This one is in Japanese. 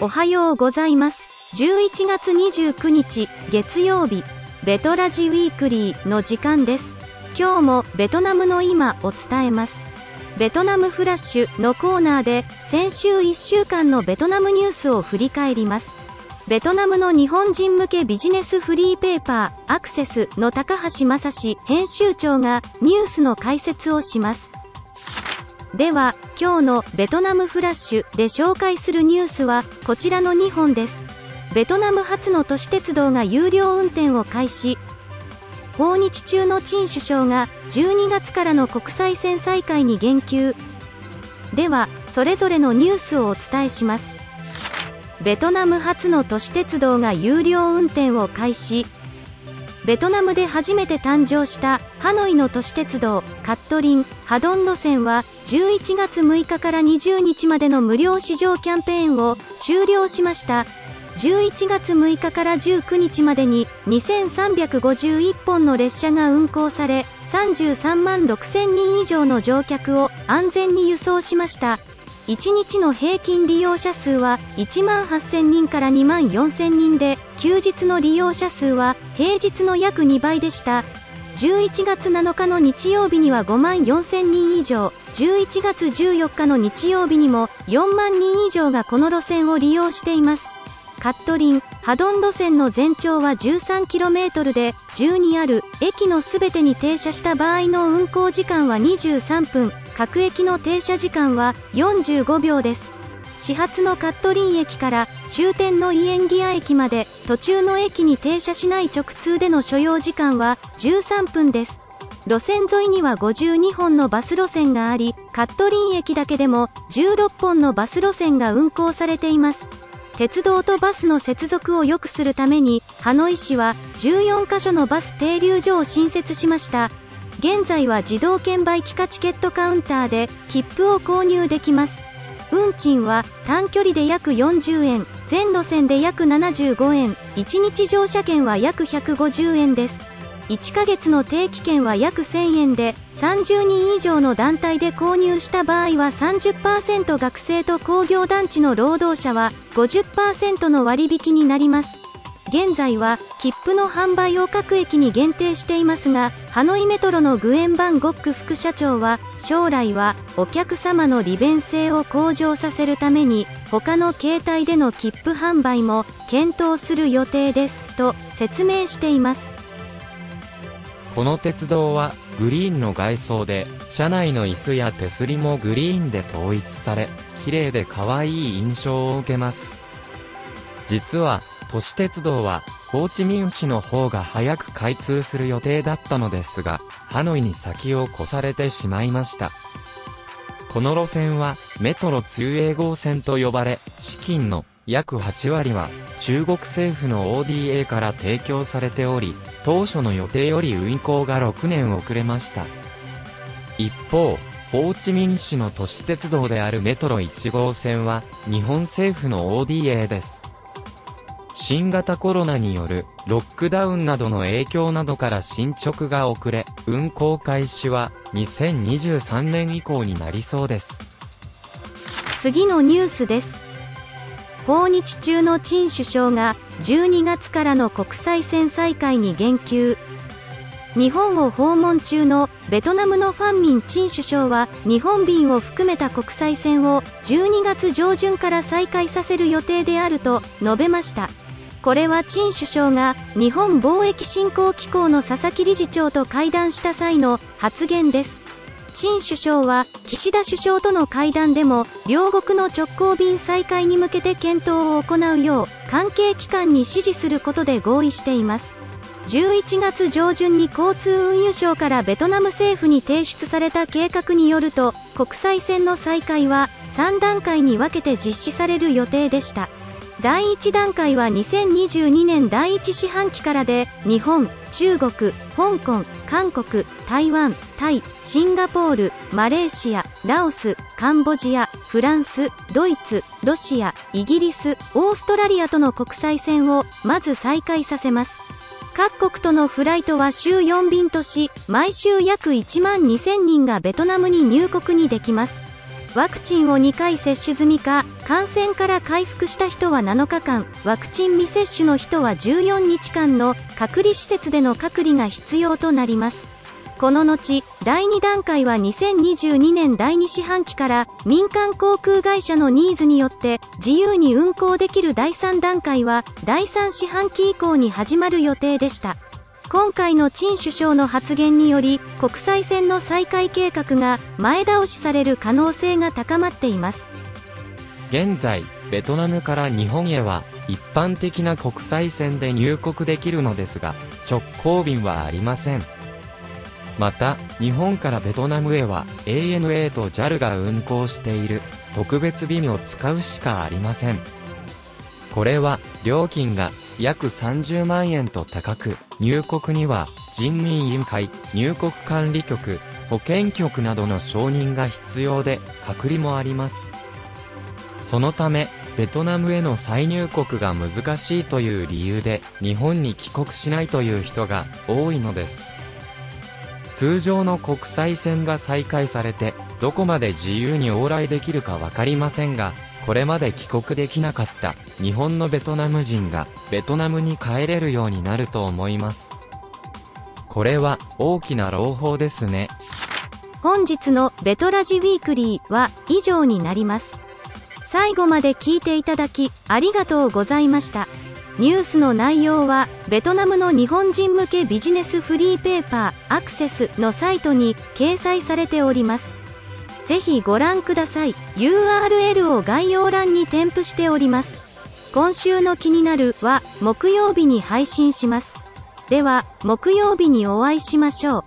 おはようございます。11月29日、月曜日、ベトラジウィークリーの時間です。今日もベトナムの今を伝えます。ベトナムフラッシュのコーナーで、先週1週間のベトナムニュースを振り返ります。ベトナムの日本人向けビジネスフリーペーパー、アクセスの高橋正史編集長がニュースの解説をします。では、今日のベトナムフラッシュで紹介するニュースはこちらの2本です。ベトナム初の都市鉄道が有料運転を開始。訪日中の陳首相が12月からの国際線再開に言及。では、それぞれのニュースをお伝えします。ベトナム初の都市鉄道が有料運転を開始。ベトナムで初めて誕生したハノイの都市鉄道カットリン・ハドン路線は11月6日から20日までの無料試乗キャンペーンを終了しました。11月6日から19日までに2351本の列車が運行され33万6000人以上の乗客を安全に輸送しました。1日の平均利用者数は1万8000人から2万4000人で休日の利用者数は平日の約2倍でした。11月7日の日曜日には5万4000人以上。11月14日の日曜日にも4万人以上がこの路線を利用しています。カットリン・ハドン路線の全長は 13km で12ある駅のすべてに停車した場合の運行時間は23分。各駅の停車時間は45秒です。始発のカットリン駅から終点のイエンギア駅まで途中の駅に停車しない直通での所要時間は13分です。路線沿いには52本のバス路線がありカットリン駅だけでも16本のバス路線が運行されています。鉄道とバスの接続を良くするためにハノイ市は14カ所のバス停留所を新設しました。現在は自動券売機かチケットカウンターで切符を購入できます。運賃は短距離で約40円全路線で約75円1日乗車券は約150円です。1ヶ月の定期券は約1000円で30人以上の団体で購入した場合は30%学生と工業団地の労働者は50%の割引になります。現在は切符の販売を各駅に限定していますがハノイメトロのグエン・バン・ゴック副社長は将来はお客様の利便性を向上させるために他の携帯での切符販売も検討する予定ですと説明しています。この鉄道はグリーンの外装で車内の椅子や手すりもグリーンで統一され綺麗で可愛い印象を受けます。実は都市鉄道は、ホーチミン市の方が早く開通する予定だったのですが、ハノイに先を越されてしまいました。この路線は、メトロ通営号線と呼ばれ、資金の約8割は、中国政府の ODA から提供されており、当初の予定より運行が6年遅れました。一方、ホーチミン市の都市鉄道であるメトロ1号線は、日本政府の ODA です。新型コロナによるロックダウンなどの影響などから進捗が遅れ、運行開始は2023年以降になりそうです。次のニュースです。訪日中の陳首相が12月からの国際線再開に言及。日本を訪問中のベトナムのファンミン陳首相は日本便を含めた国際線を12月上旬から再開させる予定であると述べました。これは陳首相が日本貿易振興機構の佐々木理事長と会談した際の発言です。陳首相は岸田首相との会談でも両国の直行便再開に向けて検討を行うよう関係機関に指示することで合意しています。11月上旬に交通運輸省からベトナム政府に提出された計画によると国際線の再開は3段階に分けて実施される予定でした。第1段階は2022年第1四半期からで日本中国香港韓国台湾タイシンガポールマレーシアラオスカンボジアフランスドイツロシアイギリスオーストラリアとの国際線をまず再開させます。各国とのフライトは週4便とし毎週約1万2000人がベトナムに入国にできます。ワクチンを2回接種済みか、感染から回復した人は7日間、ワクチン未接種の人は14日間の隔離施設での隔離が必要となります。この後、第2段階は2022年第2四半期から民間航空会社のニーズによって自由に運航できる第3段階は第3四半期以降に始まる予定でした。今回の陳首相の発言により国際線の再開計画が前倒しされる可能性が高まっています。現在ベトナムから日本へは一般的な国際線で入国できるのですが直行便はありません。また日本からベトナムへは ANA と JAL が運航している特別便を使うしかありません。これは料金が約30万円と高く、入国には人民委員会、入国管理局、保健局などの承認が必要で、隔離もあります。そのため、ベトナムへの再入国が難しいという理由で、日本に帰国しないという人が多いのです。通常の国際線が再開されて、どこまで自由に往来できるかわかりませんが、これまで帰国できなかった日本のベトナム人がベトナムに帰れるようになると思います。これは大きな朗報ですね。本日のベトラジウィークリーは以上になります。最後まで聞いていただきありがとうございました。ニュースの内容はベトナムの日本人向けビジネスフリーペーパーアクセスのサイトに掲載されております。ぜひご覧ください。URL を概要欄に添付しております。今週の気になるは木曜日に配信します。では、木曜日にお会いしましょう。